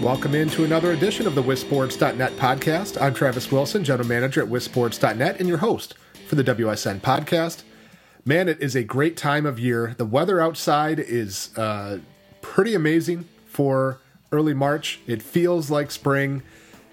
Welcome into another edition of the WisSports.net podcast. I'm Travis Wilson, General Manager at WisSports.net, and your host for the WSN podcast. Man, it is a great time of year. The weather outside is uh, pretty amazing for early March. It feels like spring.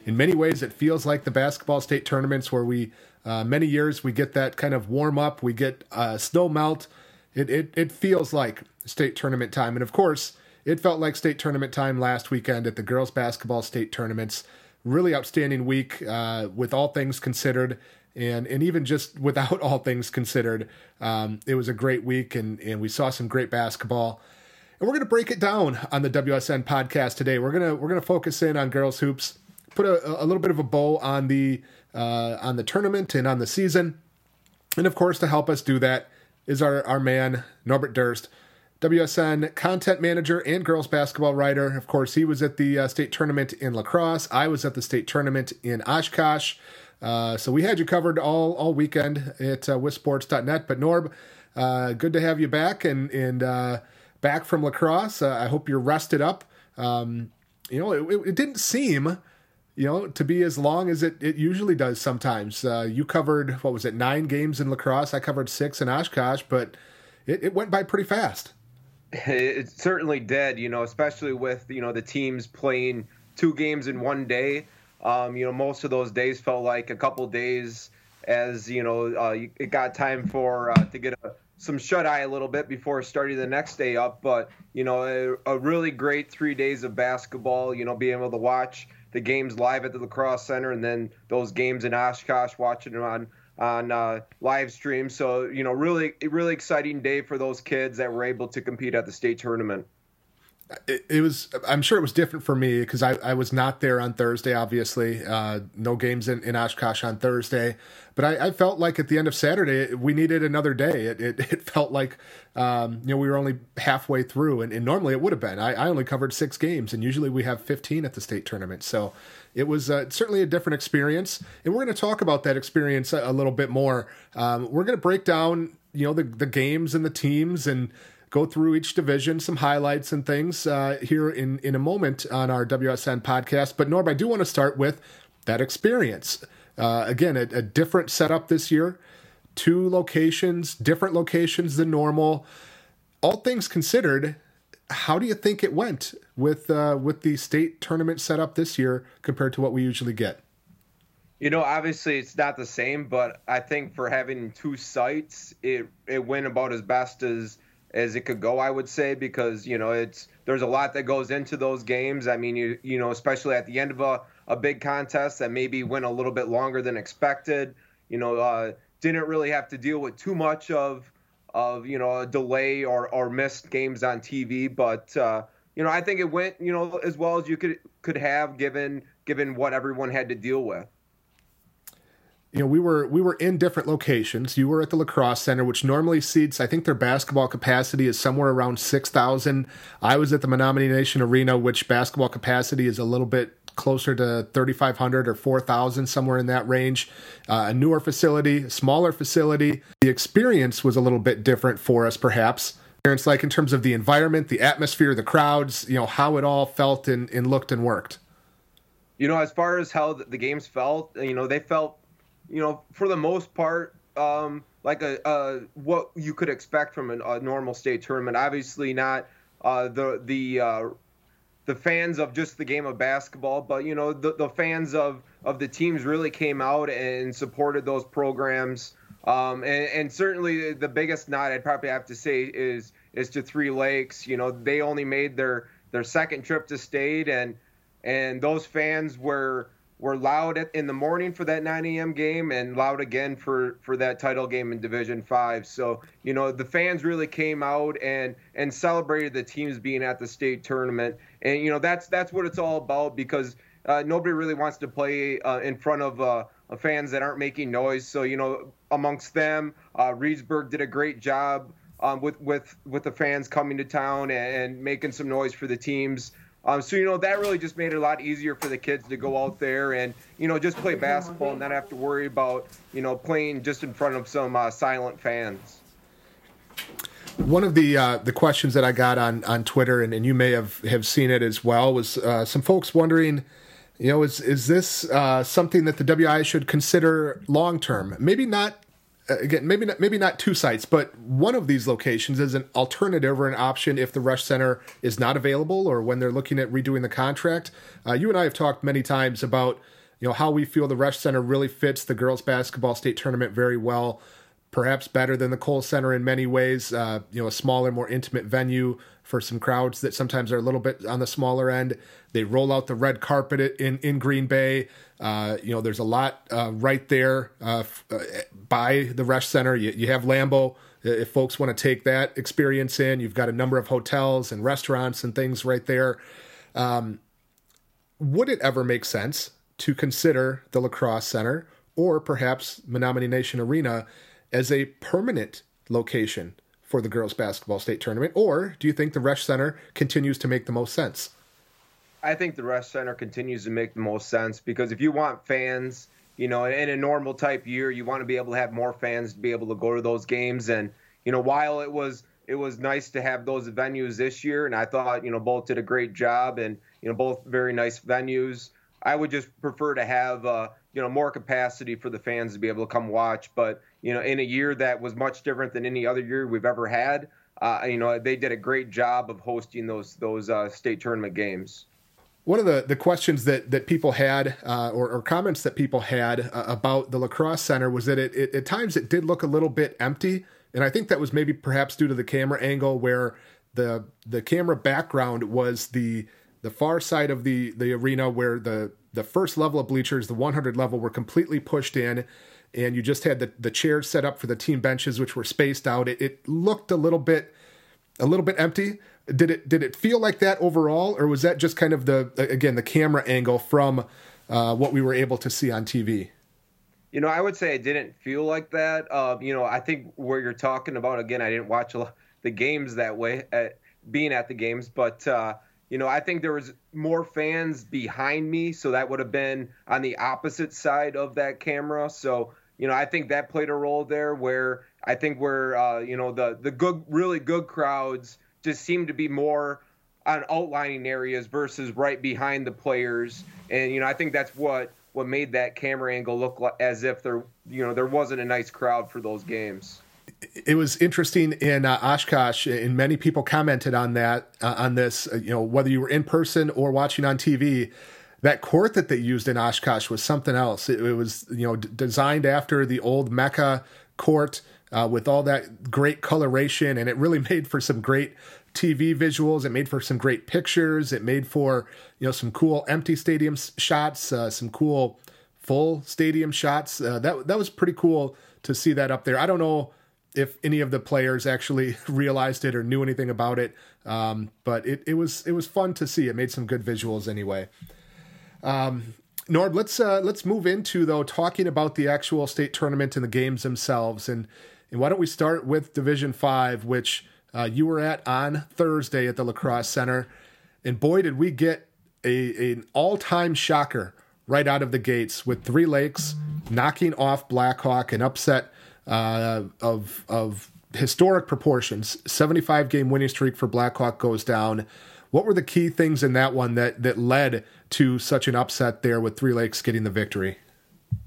In many ways, it feels like the basketball state tournaments where we, uh, many years, we get that kind of warm up, we get uh, snow melt. It, it, it feels like state tournament time. And of course, it felt like state tournament time last weekend at the girls basketball state tournaments. Really outstanding week uh, with all things considered. And, and even just without all things considered, um, it was a great week and, and we saw some great basketball. And we're going to break it down on the WSN podcast today. We're going to we're to focus in on girls hoops, put a, a little bit of a bow on the uh, on the tournament and on the season. And of course, to help us do that is our, our man, Norbert Durst, WSN content manager and girls basketball writer. Of course, he was at the uh, state tournament in La Crosse. I was at the state tournament in Oshkosh. Uh, so we had you covered all all weekend at uh, wissports.net. But Norb, uh, good to have you back and and uh, back from La Crosse. Uh, I hope you're rested up. Um, you know, it, it, didn't seem, you know, to be as long as it, it usually does sometimes. Uh, you covered what was it, nine games in La Crosse. I covered six in Oshkosh, but it, it went by pretty fast. It certainly did, you know, especially with you know the teams playing two games in one day. Um, you know, most of those days felt like a couple days as you know uh, it got time for uh, to get a, some shut eye a little bit before starting the next day up. But you know, a, a, really great three days of basketball. You know, being able to watch the games live at the La Crosse Center and then those games in Oshkosh, watching them on on uh, live stream. So you know, really, really exciting day for those kids that were able to compete at the state tournament. It, it was. I'm sure it was different for me because I, I was not there on Thursday. Obviously, uh, no games in, in Oshkosh on Thursday, but I, I, felt like at the end of Saturday we needed another day. It it, it felt like um, you know we were only halfway through, and, and normally it would have been. I, I only covered six games, and usually we have 15 at the state tournament. So it was uh, certainly a different experience, and we're going to talk about that experience a, a little bit more. Um, we're going to break down, you know, the the games and the teams and go through each division, some highlights and things uh, here in in a moment on our WSN podcast. But Norb, I do want to start with that experience. Uh, again, a, a different setup this year, two locations, different locations than normal. All things considered, how do you think it went with uh, with the state tournament setup this year compared to what we usually get? You know, obviously it's not the same, but I think for having two sites, it it went about as best as as it could go. I would say because you know it's there's a lot that goes into those games. I mean, you you know, especially at the end of a a big contest that maybe went a little bit longer than expected. You know, uh, didn't really have to deal with too much of of you know a delay or or missed games on TV. But uh, you know, I think it went you know as well as you could could have given given what everyone had to deal with. You know, we were we were in different locations. You were at the La Crosse Center, which normally seats. I think their basketball capacity is somewhere around six thousand. I was at the Menominee Nation Arena, which basketball capacity is a little bit closer to 3,500 or 4,000, somewhere in that range. Uh, a newer facility, smaller facility. The experience was a little bit different for us, perhaps. It's like in terms of the environment, the atmosphere, the crowds, you know, how it all felt and, and looked and worked. You know, as far as how the games felt, you know, they felt, you know, for the most part, um, like a, a what you could expect from an, a normal state tournament. Obviously, not uh, the the uh, the fans of just the game of basketball, but you know the, the fans of of the teams really came out and supported those programs. Um, and, and, certainly the biggest nod I'd probably have to say is is to Three Lakes. You know they only made their their second trip to state, and and those fans were were loud in the morning for that 9 a.m. game and loud again for for that title game in Division Five. So you know the fans really came out and and celebrated the teams being at the state tournament, and you know that's that's what it's all about because uh, nobody really wants to play uh, in front of uh, fans that aren't making noise. So you know amongst them, uh, Reedsburg did a great job. Um, with with with the fans coming to town and, and making some noise for the teams. Um, so you know that really just made it a lot easier for the kids to go out there and you know just play basketball and not have to worry about you know playing just in front of some uh, silent fans. One of the uh, the questions that I got on on Twitter, and, and you may have, have seen it as well, was uh, some folks wondering, you know, is is this uh, something that the WI should consider long term? Maybe not. Uh, again, maybe not, maybe not two sites, but one of these locations is an alternative or an option if the Resch Center is not available or when they're looking at redoing the contract. Uh, you and I have talked many times about you know how we feel the Resch Center really fits the girls basketball state tournament very well perhaps better than the Kohl Center in many ways. Uh, you know, a smaller, more intimate venue for some crowds that sometimes are a little bit on the smaller end. They roll out the red carpet in in Green Bay. Uh, you know, there's a lot uh, right there uh, uh, by the Resch Center. You, you have Lambeau. If folks want to take that experience in, you've got a number of hotels and restaurants and things right there. Um, would it ever make sense to consider the La Crosse center or perhaps Menominee Nation Arena as a permanent location for the girls basketball state tournament, or do you think the Resch Center continues to make the most sense? I think the Resch Center continues to make the most sense because if you want fans, you know, in a normal type year, you want to be able to have more fans to be able to go to those games. And you know, while it was it was nice to have those venues this year, and I thought you know both did a great job, and you know both very nice venues. I would just prefer to have uh, you know more capacity for the fans to be able to come watch. But you know, in a year that was much different than any other year we've ever had, uh, you know, they did a great job of hosting those those uh, state tournament games. One of the, the questions that, that people had, uh, or, or, comments that people had uh, about the La Crosse center, was that it, it, at times it did look a little bit empty, and I think that was maybe perhaps due to the camera angle, where the the camera background was the the far side of the the arena, where the the first level of bleachers, the 100 level, were completely pushed in, and you just had the, the chairs set up for the team benches, which were spaced out. It, it looked a little bit a little bit empty. Did it did it feel like that overall, or was that just kind of the again the camera angle from uh, what we were able to see on TV? You know, I would say it didn't feel like that. Uh, you know, I think where you're talking about again, I didn't watch the games that way, at, being at the games, but uh, you know, I think there was more fans behind me, so that would have been on the opposite side of that camera. So, you know, I think that played a role there. Where I think where uh, you know the the good, really good crowds just seem to be more on outlining areas versus right behind the players, and you know, I think that's what what made that camera angle look like as if there you know there wasn't a nice crowd for those games it was interesting in uh, Oshkosh, and many people commented on that uh, on this. Uh, you know, whether you were in person or watching on TV, that court that they used in Oshkosh was something else. It, it was you know d- designed after the old Mecca court uh, with all that great coloration, and it really made for some great TV visuals. It made for some great pictures. It made for you know some cool empty stadium shots, uh, some cool full stadium shots. Uh, that that was pretty cool to see that up there. I don't know if any of the players actually realized it or knew anything about it. Um, but it, it was it was fun to see. It made some good visuals anyway. Um, Norb, let's uh, let's move into though talking about the actual state tournament and the games themselves, and and why don't we start with Division Five, which uh, you were at on Thursday at the La Crosse Center, and boy did we get a an all time shocker right out of the gates with Three Lakes knocking off Blackhawk and upset uh, of of historic proportions. 75 game winning streak for Blackhawk goes down. What were the key things in that one that that led to such an upset there with Three Lakes getting the victory?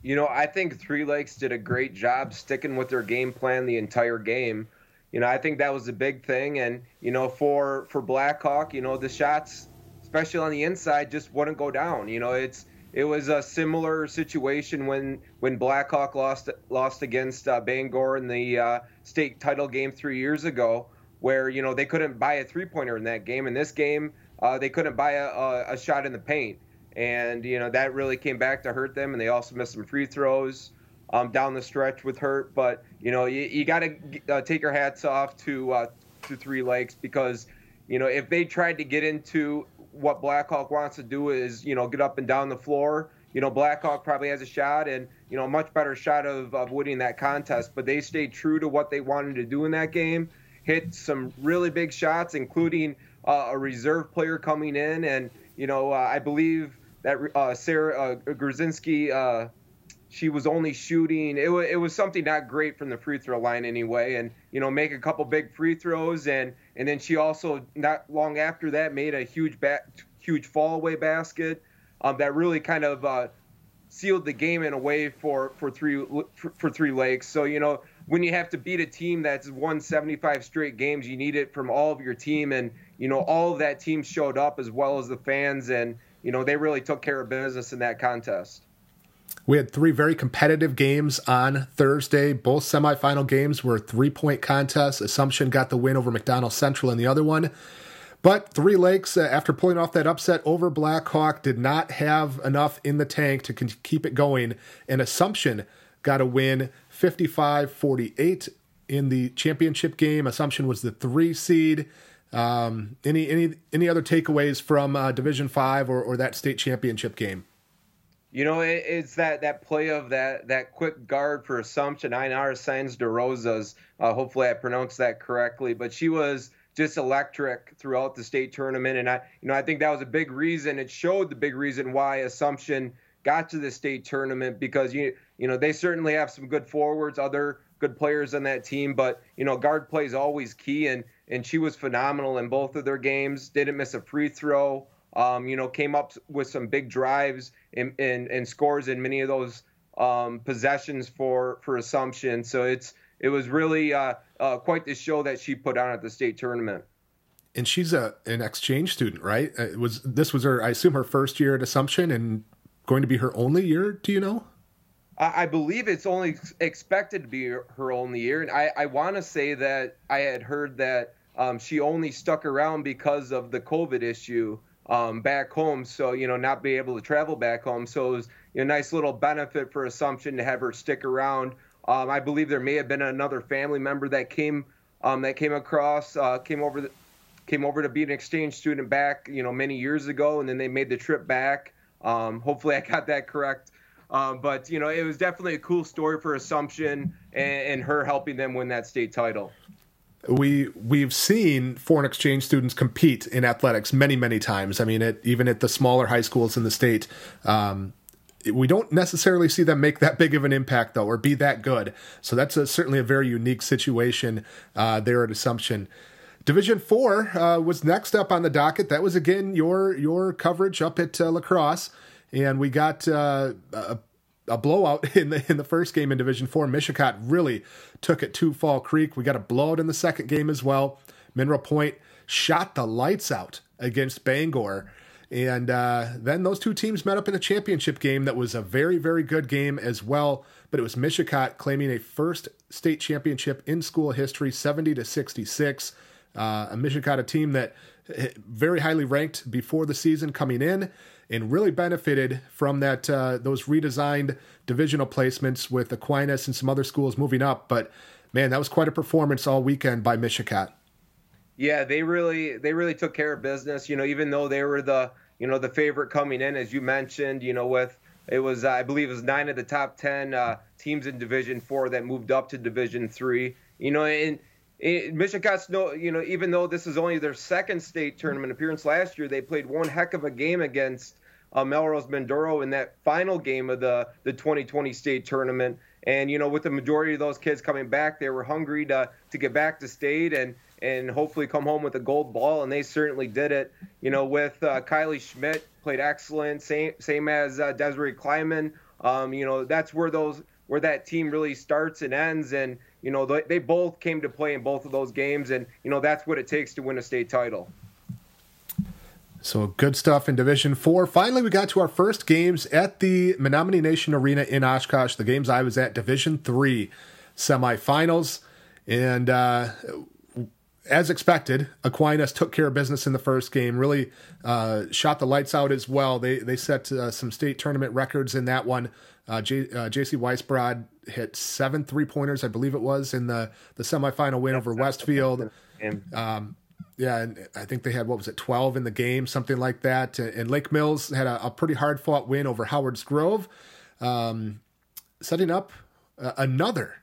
You know, I think Three Lakes did a great job sticking with their game plan the entire game. You know, I think that was a big thing and you know, for for Blackhawk, you know, the shots especially on the inside just wouldn't go down. You know, it's it was a similar situation when when Blackhawk lost lost against uh, Bangor in the uh, state title game three years ago, where you know they couldn't buy a three pointer in that game. In this game, uh, they couldn't buy a, a, a, shot in the paint, and you know that really came back to hurt them. And they also missed some free throws um, down the stretch with hurt. But you know you, you got to uh, take your hats off to uh, to Three Lakes because you know if they tried to get into what Blackhawk wants to do is, you know, get up and down the floor. You know, Blackhawk probably has a shot and, you know, a much better shot of, of winning that contest, but they stayed true to what they wanted to do in that game, hit some really big shots, including uh, a reserve player coming in. And, you know, uh, I believe that uh, Sarah uh, Grzinski, uh, she was only shooting it, was, it was something not great from the free throw line anyway and you know make a couple big free throws and and then she also not long after that made a huge back huge fall away basket um, that really kind of uh, sealed the game in a way for for three for, for three lakes so you know when you have to beat a team that's won 75 straight games you need it from all of your team. And you know all of that team showed up as well as the fans. And you know they really took care of business in that contest we had three very competitive games on Thursday. Both semifinal games were three point contests. Assumption got the win over McDonell Central in the other one. But Three Lakes, uh, after pulling off that upset over Blackhawk, did not have enough in the tank to keep it going. And Assumption got a win 55 48 in the championship game. Assumption was the three seed. Um, any any any other takeaways from uh, Division Five or, or that state championship game? You know, it, it's that that play of that that quick guard for Assumption, Einar Signs de Rosas. Uh, hopefully, I pronounced that correctly, but she was just electric throughout the state tournament, and I, you know, I think that was a big reason. It showed the big reason why Assumption got to the state tournament because you you know they certainly have some good forwards, other good players on that team, but you know guard play is always key, and and she was phenomenal in both of their games. Didn't miss a free throw. Um, you know, came up with some big drives and, and, and scores in many of those um, possessions for for Assumption. So it's it was really uh, uh, quite the show that she put on at the state tournament. And she's a an exchange student, right? Uh, it was this was her, I assume, her first year at Assumption, and going to be her only year. Do you know? I, I believe it's only expected to be her, her only year, and I, I want to say that I had heard that um, she only stuck around because of the COVID issue um, back home. So, you know, not be able to travel back home. So it was a nice little benefit for Assumption to have her stick around. Um, I believe there may have been another family member that came um, that came across, uh, came over, the, came over to be an exchange student back, you know, many years ago, and then they made the trip back. Um, hopefully, I got that correct. Um, but you know, it was definitely a cool story for Assumption and, and her helping them win that state title we we've seen foreign exchange students compete in athletics many many times. I mean, it, even at the smaller high schools in the state. Um, we don't necessarily see them make that big of an impact though, or be that good. So that's a, certainly a very unique situation uh, there at Assumption. Division four uh, was next up on the docket. That was again your your coverage up at uh, La Crosse, and we got uh, a a blowout in the in the first game in Division Four. Mishicot really took it to Fall Creek. We got a blowout in the second game as well. Mineral Point shot the lights out against Bangor. And uh, then those two teams met up in a championship game that was a very, very good game as well. But it was Mishicot claiming a first state championship in school history, 70 to 66. Uh, a Mishicot, a team that eh, very highly ranked before the season coming in and really benefited from that uh, those redesigned divisional placements with Aquinas and some other schools moving up. But man, that was quite a performance all weekend by Mishicot. Yeah, they really they really took care of business. You know, even though they were the you know the favorite coming in, as you mentioned, you know with it was I believe it was nine of the top ten uh, teams in Division Four that moved up to Division Three. You know, and Mishicot's no, you know, even though this is only their second state tournament appearance last year, they played one heck of a game against uh, Melrose Mindoro in that final game of the the 2020 state tournament. And you know, with the majority of those kids coming back, they were hungry to to get back to state and and hopefully come home with a gold ball, and they certainly did it. You know, with uh, Kylie Schmidt played excellent, same same as uh, Desiree Kleiman. Um, you know, that's where those where that team really starts and ends, and you know they, they both came to play in both of those games, and you know that's what it takes to win a state title. So good stuff in Division Four. Finally, we got to our first games at the Menominee Nation Arena in Oshkosh. The games I was at, Division Three semifinals, and uh, as expected, Aquinas took care of business in the first game. Really uh, shot the lights out as well. They they set uh, some state tournament records in that one. Uh, J, uh, JC Weisbrod hit seven three pointers, I believe it was, in the the semifinal win over Westfield. Um, yeah, and I think they had what was it, twelve in the game, something like that. And Lake Mills had a, a pretty hard fought win over Howard's Grove, um, setting up uh, another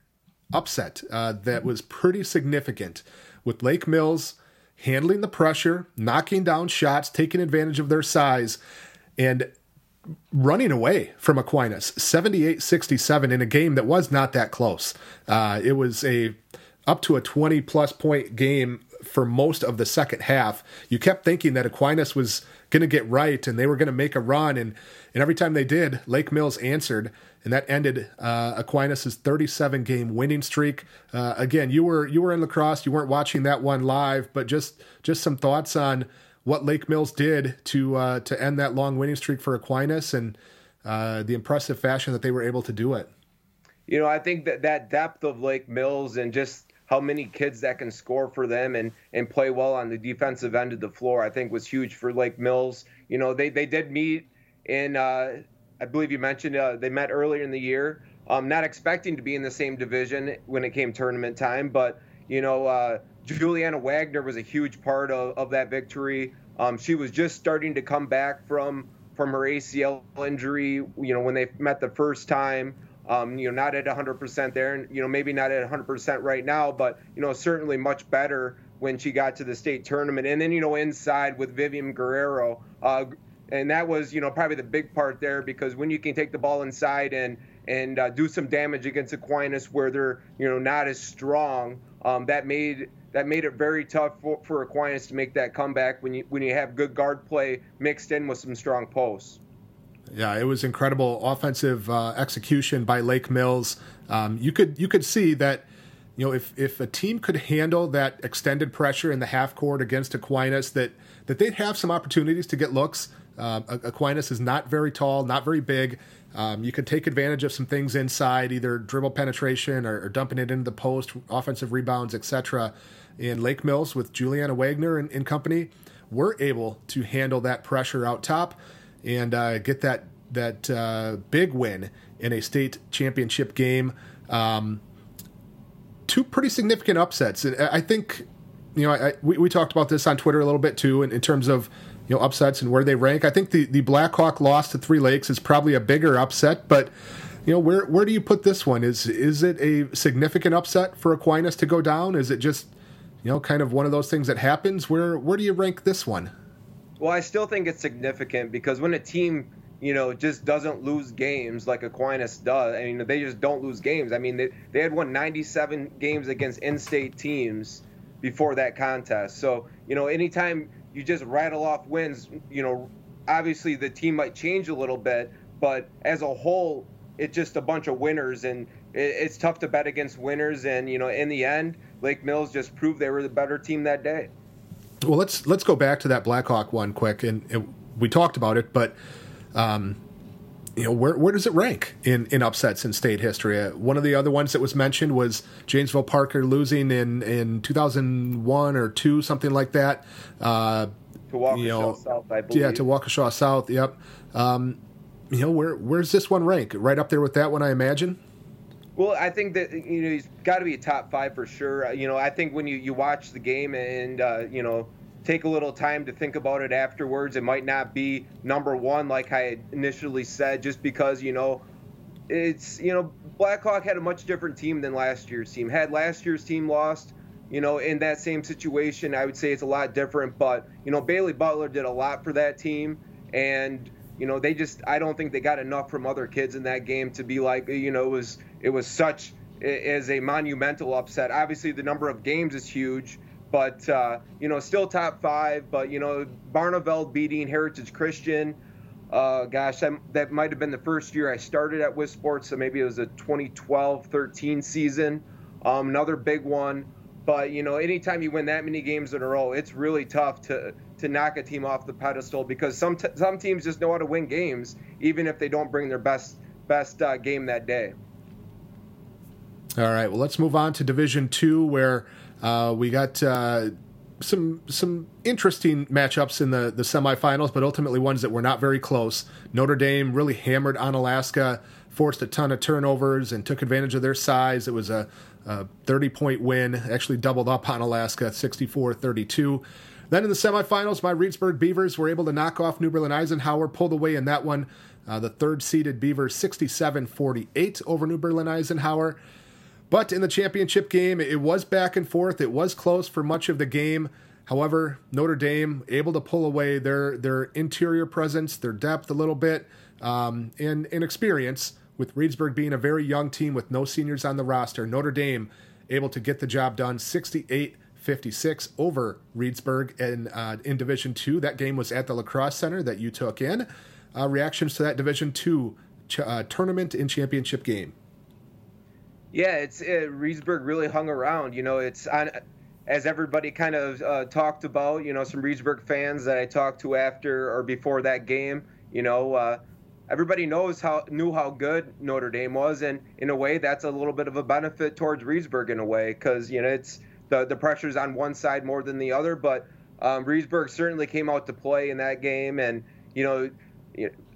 upset uh, that was pretty significant with Lake Mills handling the pressure, knocking down shots, taking advantage of their size, and running away from Aquinas, 78 67 in a game that was not that close. Uh, it was a up to a 20 plus point game for most of the second half. You kept thinking that Aquinas was going to get right and they were going to make a run. And, and every time they did, Lake Mills answered. And that ended uh, Aquinas's 37 game winning streak. Uh, again, you were you were in La Crosse, you weren't watching that one live, but just just some thoughts on what Lake Mills did to uh, to end that long winning streak for Aquinas and uh, the impressive fashion that they were able to do it. You know, I think that that depth of Lake Mills and just how many kids that can score for them and and play well on the defensive end of the floor, I think was huge for Lake Mills. You know, they they did meet in uh, I believe you mentioned uh, they met earlier in the year. Um, not expecting to be in the same division when it came tournament time, but you know, uh, Juliana Wagner was a huge part of, of that victory. Um, she was just starting to come back from from her ACL injury. You know, when they met the first time. Um, you know, not at 100% there, and you know, maybe not at 100% right now, but you know, certainly much better when she got to the state tournament. And then you know, inside with Vivian Guerrero, uh, and that was you know probably the big part there because when you can take the ball inside and and uh, do some damage against Aquinas where they're you know not as strong, um, that made that made it very tough for, for Aquinas to make that comeback when you when you have good guard play mixed in with some strong posts. Yeah, it was incredible offensive uh, execution by Lake Mills. Um, you could you could see that you know if if a team could handle that extended pressure in the half court against Aquinas, that that they'd have some opportunities to get looks. Uh, Aquinas is not very tall, not very big. Um, you could take advantage of some things inside, either dribble penetration or, or dumping it into the post, offensive rebounds, etc in Lake Mills with Juliana Wagner and, and company were able to handle that pressure out top and uh, get that that uh, big win in a state championship game. Um, two pretty significant upsets, and I think you know I, we, we talked about this on Twitter a little bit too, in, in terms of you know upsets and where they rank. I think the the Blackhawk loss to Three Lakes is probably a bigger upset, but you know where where do you put this one? Is is it a significant upset for Aquinas to go down? Is it just you know, kind of one of those things that happens. Where where do you rank this one? Well, I still think it's significant because when a team, you know, just doesn't lose games like Aquinas does, I mean, they just don't lose games. I mean, they, they had won 97 games against in-state teams before that contest. So, you know, anytime you just rattle off wins, you know, obviously the team might change a little bit, but as a whole, it's just a bunch of winners, and it, it's tough to bet against winners. And you know, in the end, Lake Mills just proved they were the better team that day. Well, let's let's go back to that Blackhawk one quick, and, and we talked about it, but um, you know where where does it rank in in upsets in state history? Uh, one of the other ones that was mentioned was Janesville Parker losing in in 2001 or two, something like that. Uh, to Waukesha you know, South, I believe. Yeah, to Waukesha South. Yep. Um, you know where where's this one rank? Right up there with that one, I imagine. Well, I think that you know he's got to be a top five for sure. Uh, you know, I think when you you watch the game and uh, you know take a little time to think about it afterwards, it might not be number one like I initially said, just because you know it's you know Blackhawk had a much different team than last year's team. Had last year's team lost, you know, in that same situation, I would say it's a lot different. But you know, Bailey Butler did a lot for that team, and you know, they just I don't think they got enough from other kids in that game to be like, you know, it was it was such as a monumental upset. Obviously, the number of games is huge, but uh, you know, still top five. But you know, Barneveld beating Heritage Christian. Uh, gosh, that, that might have been the first year I started at WisSports, so maybe it was a 2012-13 season. Um, another big one. But you know, anytime you win that many games in a row, it's really tough to to knock a team off the pedestal because some t- some teams just know how to win games, even if they don't bring their best best uh, game that day. All right, well, let's move on to Division Two, where uh, we got uh, some some interesting matchups in the the semifinals, but ultimately ones that were not very close. Notre Dame really hammered Onalaska, forced a ton of turnovers, and took advantage of their size. It was a, a 30 point win, actually doubled up Onalaska, 64 32. Then in the semifinals, my Reedsburg Beavers were able to knock off New Berlin Eisenhower, pulled away in that one. Uh, the third seeded Beavers 67 48 over New Berlin Eisenhower. But in the championship game, it was back and forth. It was close for much of the game. However, Notre Dame able to pull away their their interior presence, their depth a little bit, um, and, and experience. With Reedsburg being a very young team with no seniors on the roster, Notre Dame able to get the job done 68 56 over Reedsburg in, uh, in Division Two. That game was at the La Crosse Center that you took in. Uh, reactions to that Division Two ch- uh, tournament and championship game? Yeah, it's it, Reedsburg really hung around. You know, it's on as everybody kind of uh, talked about. You know, some Reedsburg fans that I talked to after or before that game. You know, uh, everybody knows how knew how good Notre Dame was, and in a way, that's a little bit of a benefit towards Reedsburg in a way because you know it's the the pressure's on one side more than the other, but um, certainly came out to play in that game, and you know.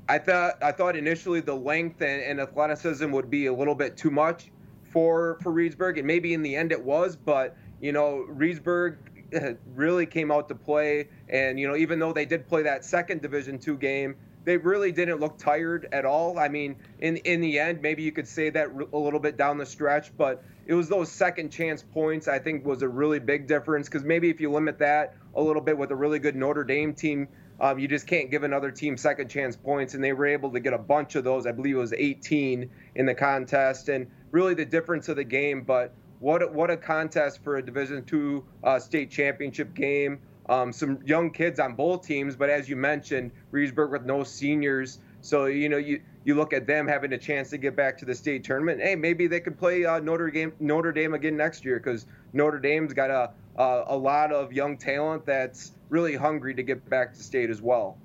I thought I thought initially the length and, and athleticism would be a little bit too much for for Reedsburg, and maybe in the end it was. But you know, Reedsburg really came out to play, and you know, even though they did play that second Division two game, they really didn't look tired at all. I mean, in in the end, maybe you could say that a little bit down the stretch, but it was those second chance points I think was a really big difference because maybe if you limit that a little bit with a really good Notre Dame team. Um, you just can't give another team second chance points, and they were able to get a bunch of those. I believe it was 18 in the contest, and really the difference of the game. But what a, what a contest for a Division two uh, state championship game. Um, some young kids on both teams, but as you mentioned, Reedsburg with no seniors. So you know you you look at them having a chance to get back to the state tournament. Hey, maybe they could play uh, Notre Dame Notre Dame again next year because Notre Dame's got a, a a lot of young talent that's really hungry to get back to state as well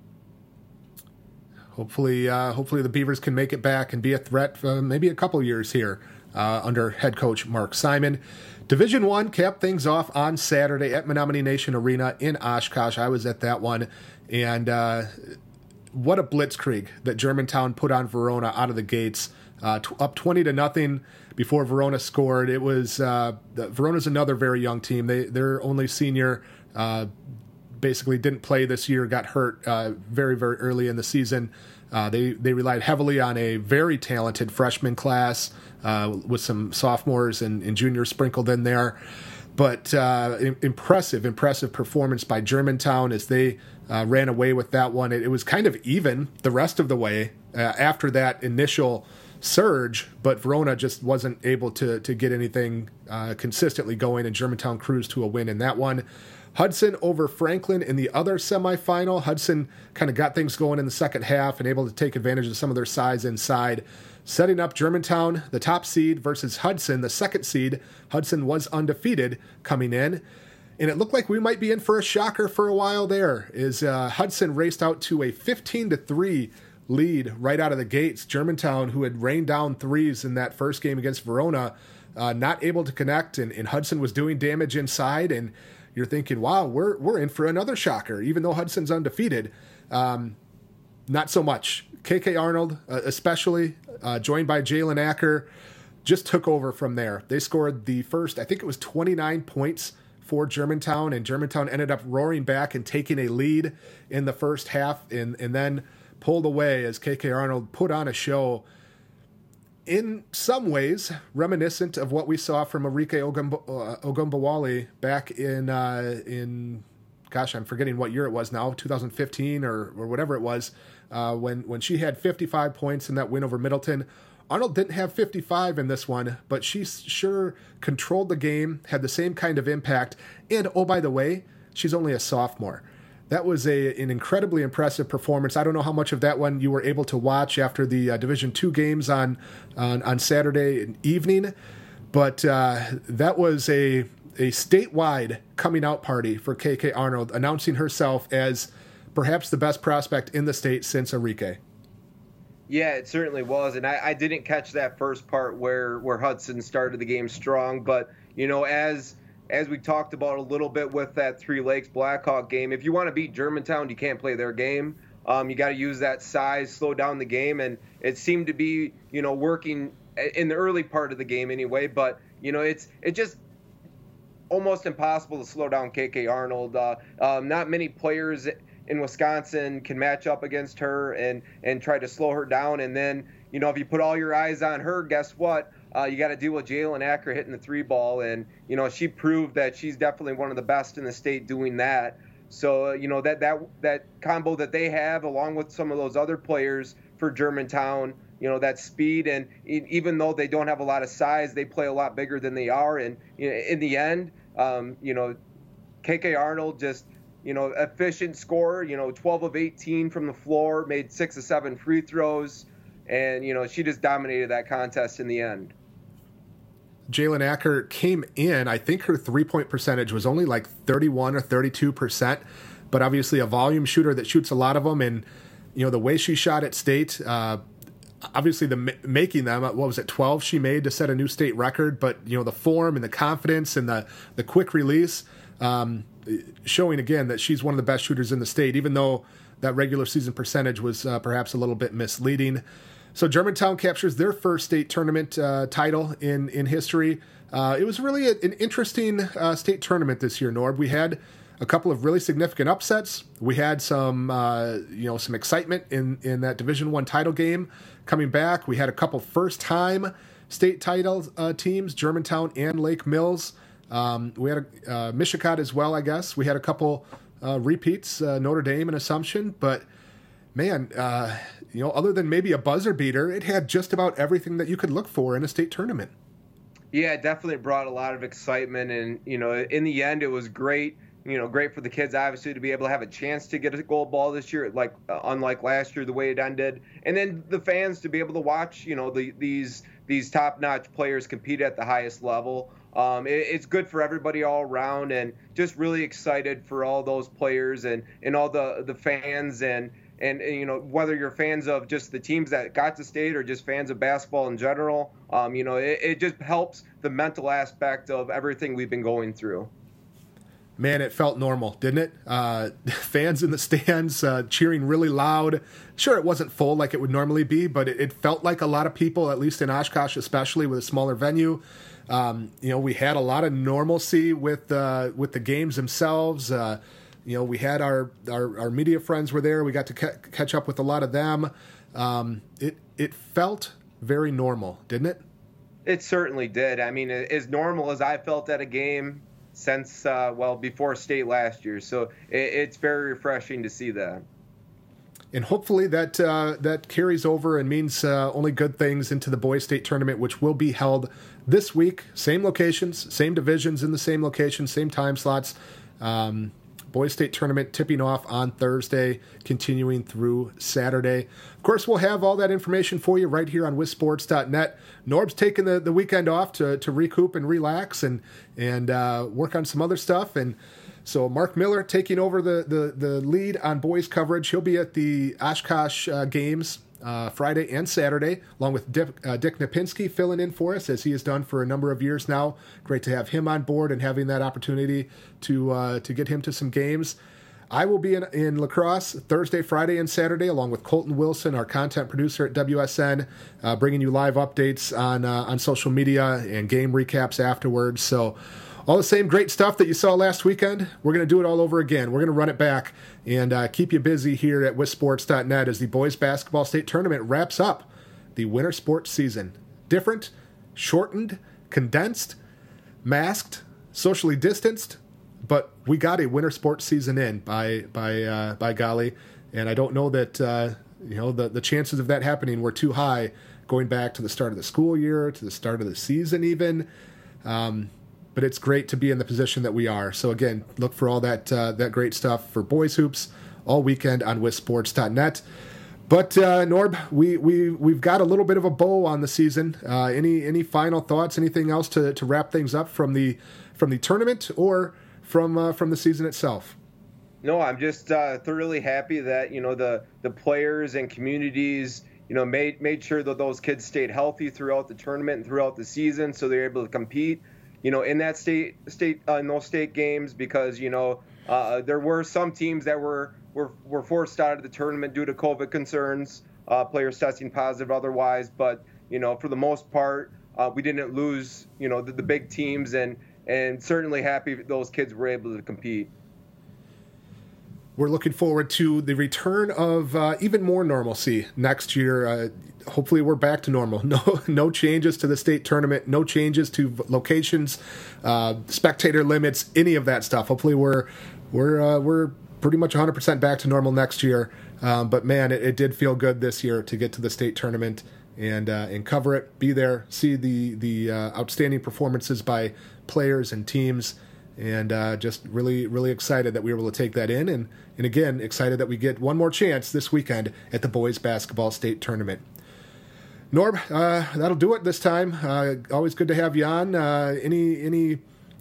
hopefully, uh, hopefully the Beavers can make it back and be a threat for maybe a couple years here uh, under head coach Mark Simon. Division One capped things off on Saturday at Menominee Nation Arena in Oshkosh. I was at that one, and uh, what a blitzkrieg that Germantown put on Verona out of the gates, uh, t- up twenty to nothing before Verona scored. It was uh, Verona's another very young team. They they're only senior. Basically didn't play this year, got hurt uh, very, very early in the season. Uh, they they relied heavily on a very talented freshman class uh, with some sophomores and, and, juniors sprinkled in there. But uh, impressive, impressive performance by Germantown as they uh, ran away with that one. It, it, was kind of even the rest of the way uh, after that initial surge, but Verona just wasn't able to to get anything consistently going, and Germantown cruised to a win in that one. Hudson over Franklin in the other semifinal. Hudson kind of got things going in the second half and able to take advantage of some of their size inside, setting up Germantown, the top seed, versus Hudson, the second seed. Hudson was undefeated coming in. And it looked like we might be in for a shocker for a while there. Is uh, Hudson raced out to a 15 to 3 lead right out of the gates. Germantown, who had rained down threes in that first game against Verona, uh, not able to connect, and, and Hudson was doing damage inside. And you're thinking, wow, we're we're in for another shocker, even though Hudson's undefeated. Um, not so much. KK Arnold, uh, especially uh, joined by Jalen Acker, just took over from there. They scored the first, I think it was 29 points for Germantown, and Germantown ended up roaring back and taking a lead in the first half, and and then pulled away as KK Arnold put on a show in some ways reminiscent of what we saw from Arike Ogunbowale uh, back in uh, in gosh, I'm forgetting what year it was now, 2015 or or whatever it was, uh, when when she had 55 points in that win over Middleton. Arnold didn't have 55 in this one, but she sure controlled the game, had the same kind of impact, and oh by the way, she's only a sophomore that was a an incredibly impressive performance. I don't know how much of that one you were able to watch after the uh, Division two games on, on, on Saturday evening, but uh, that was a a statewide coming out party for KK Arnold, announcing herself as perhaps the best prospect in the state since Arike. Yeah, it certainly was, and I, I didn't catch that first part where where Hudson started the game strong, but you know as as we talked about a little bit with that Three Lakes Blackhawk game, if you want to beat Germantown, you can't play their game. Um, you got to use that size, slow down the game, and it seemed to be, you know, working in the early part of the game anyway. But you know, it's it just almost impossible to slow down KK Arnold. Uh, um, not many players in Wisconsin can match up against her and and try to slow her down. And then you know, if you put all your eyes on her, guess what? Uh, you got to deal with Jalen Acker hitting the three ball, and you know she proved that she's definitely one of the best in the state doing that. So uh, you know that that that combo that they have, along with some of those other players, for Germantown. You know that speed, and even though they don't have a lot of size, they play a lot bigger than they are. And you know, in the end, um, you know, KK Arnold just you know efficient scorer. You know, 12 of 18 from the floor, made six of seven free throws, and you know she just dominated that contest in the end. Jalen Acker came in. I think her three point percentage was only like 31 or 32 percent, but obviously a volume shooter that shoots a lot of them. And you know the way she shot at state. Uh, obviously the making them what was it 12 she made to set a new state record but you know the form and the confidence and the the quick release um, showing again that she's one of the best shooters in the state even though that regular season percentage was uh, perhaps a little bit misleading so germantown captures their first state tournament uh, title in in history uh, it was really a, an interesting uh, state tournament this year norb we had a couple of really significant upsets. We had some, uh, you know, some excitement in in that Division One title game coming back. We had a couple first time state title uh, teams, Germantown and Lake Mills. Um, we had a uh, Mishicot as well, I guess. We had a couple repeats, Notre Dame and Assumption, but man, uh, you know, other than maybe a buzzer beater, it had just about everything that you could look for in a state tournament. Yeah, it definitely brought a lot of excitement, and you know, in the end, it was great you know, great for the kids obviously to be able to have a chance to get a gold ball this year, like uh, unlike last year the way it ended, and then the fans to be able to watch, you know, the, these these top-notch players compete at the highest level. Um, it, it's good for everybody all around, and just really excited for all those players and and all the the fans and. And, and, you know whether you're fans of just the teams that got to state or just fans of basketball in general um, you know it, it just helps the mental aspect of everything we've been going through man, it felt normal, didn't it? Uh, fans in the stands uh, cheering really loud. Sure, it wasn't full like it would normally be, but it, it, felt like a lot of people, at least in Oshkosh, especially with a smaller venue. Um, you know, we had a lot of normalcy with uh, with the games themselves. You know, we had our, our, our media friends were there. We got to ca- catch up with a lot of them. Um, it it felt very normal, didn't it? It certainly did. I mean, as normal as I felt at a game since uh, well before state last year. So it, it's very refreshing to see that. And hopefully that uh, that carries over and means uh, only good things into the boys state tournament, which will be held this week. Same locations, same divisions in the same locations, same time slots. Um, Boys State Tournament tipping off on Thursday, continuing through Saturday. Of course, we'll have all that information for you right here on wissports.net. Norb's taking the, the weekend off to, to recoup and relax and, and uh, work on some other stuff. And so Mark Miller taking over the, the, the lead on boys coverage. He'll be at the Oshkosh uh, games uh, Friday and Saturday, along with Dick, uh, Dick Napinski filling in for us as he has done for a number of years now. Great to have him on board and having that opportunity to uh, to get him to some games. I will be in, in La Crosse Thursday, Friday, and Saturday, along with Colton Wilson, our content producer at WSN, uh, bringing you live updates on uh, on social media and game recaps afterwards. So all the same great stuff that you saw last weekend. We're going to do it all over again. We're going to run it back and uh, keep you busy here at wissports.net as the boys basketball state tournament wraps up the winter sports season. Different, shortened, condensed, masked, socially distanced, but we got a winter sports season in by by uh, by golly, and I don't know that uh, you know the the chances of that happening were too high going back to the start of the school year, to the start of the season, even. Um, but it's great to be in the position that we are. So again, look for all that uh, that great stuff for boys hoops all weekend on wissports.net. But uh, Norb, we we we've got a little bit of a bow on the season. Uh, any any final thoughts? Anything else to, to wrap things up from the from the tournament or from uh, from the season itself? No, I'm just uh, thoroughly happy that you know the the players and communities you know made made sure that those kids stayed healthy throughout the tournament and throughout the season, so they're able to compete you know, in that state state uh, in those state games because you know uh, there were some teams that were were were forced out of the tournament due to COVID concerns, uh, players testing positive otherwise. But you know, for the most part, uh, we didn't lose you know the, the big teams and and certainly happy those kids were able to compete. We're looking forward to the return of uh, even more normalcy next year. Uh, hopefully we're back to normal. No, no changes to the state tournament. No changes to locations, uh, spectator limits, any of that stuff. Hopefully we're we're uh, we're pretty much 100% back to normal next year. Um, but man, it, it, did feel good this year to get to the state tournament and uh, and cover it, be there, see the the uh, outstanding performances by players and teams, and just really really excited that we were able to take that in, and and again excited that we get one more chance this weekend at the boys basketball state tournament. Norb, uh, that'll do it this time. Uh, always good to have you on. Uh, any any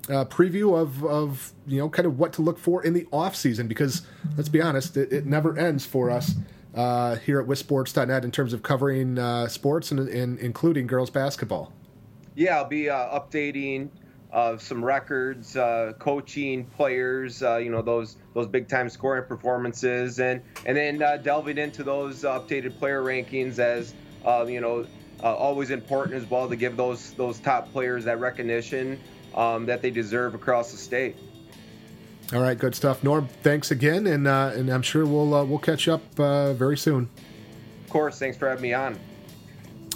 uh, preview of, of you know kind of what to look for in the off season because let's be honest, it, it never ends for us uh, here at WisSports.net in terms of covering uh, sports and, and, including girls basketball. Yeah, I'll be updating uh, some records, uh, coaching players, you know those those big time scoring performances, and and then delving into those updated player rankings as you know always important as well to give those those top players that recognition um, that they deserve across the state. All right, good stuff, Norb. Thanks again, and uh, and I'm sure we'll uh, we'll catch up uh, very soon. Of course, thanks for having me on.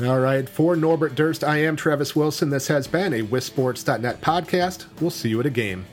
All right, for Norbert Durst, I am Travis Wilson. This has been a WisSports.net podcast. We'll see you at a game.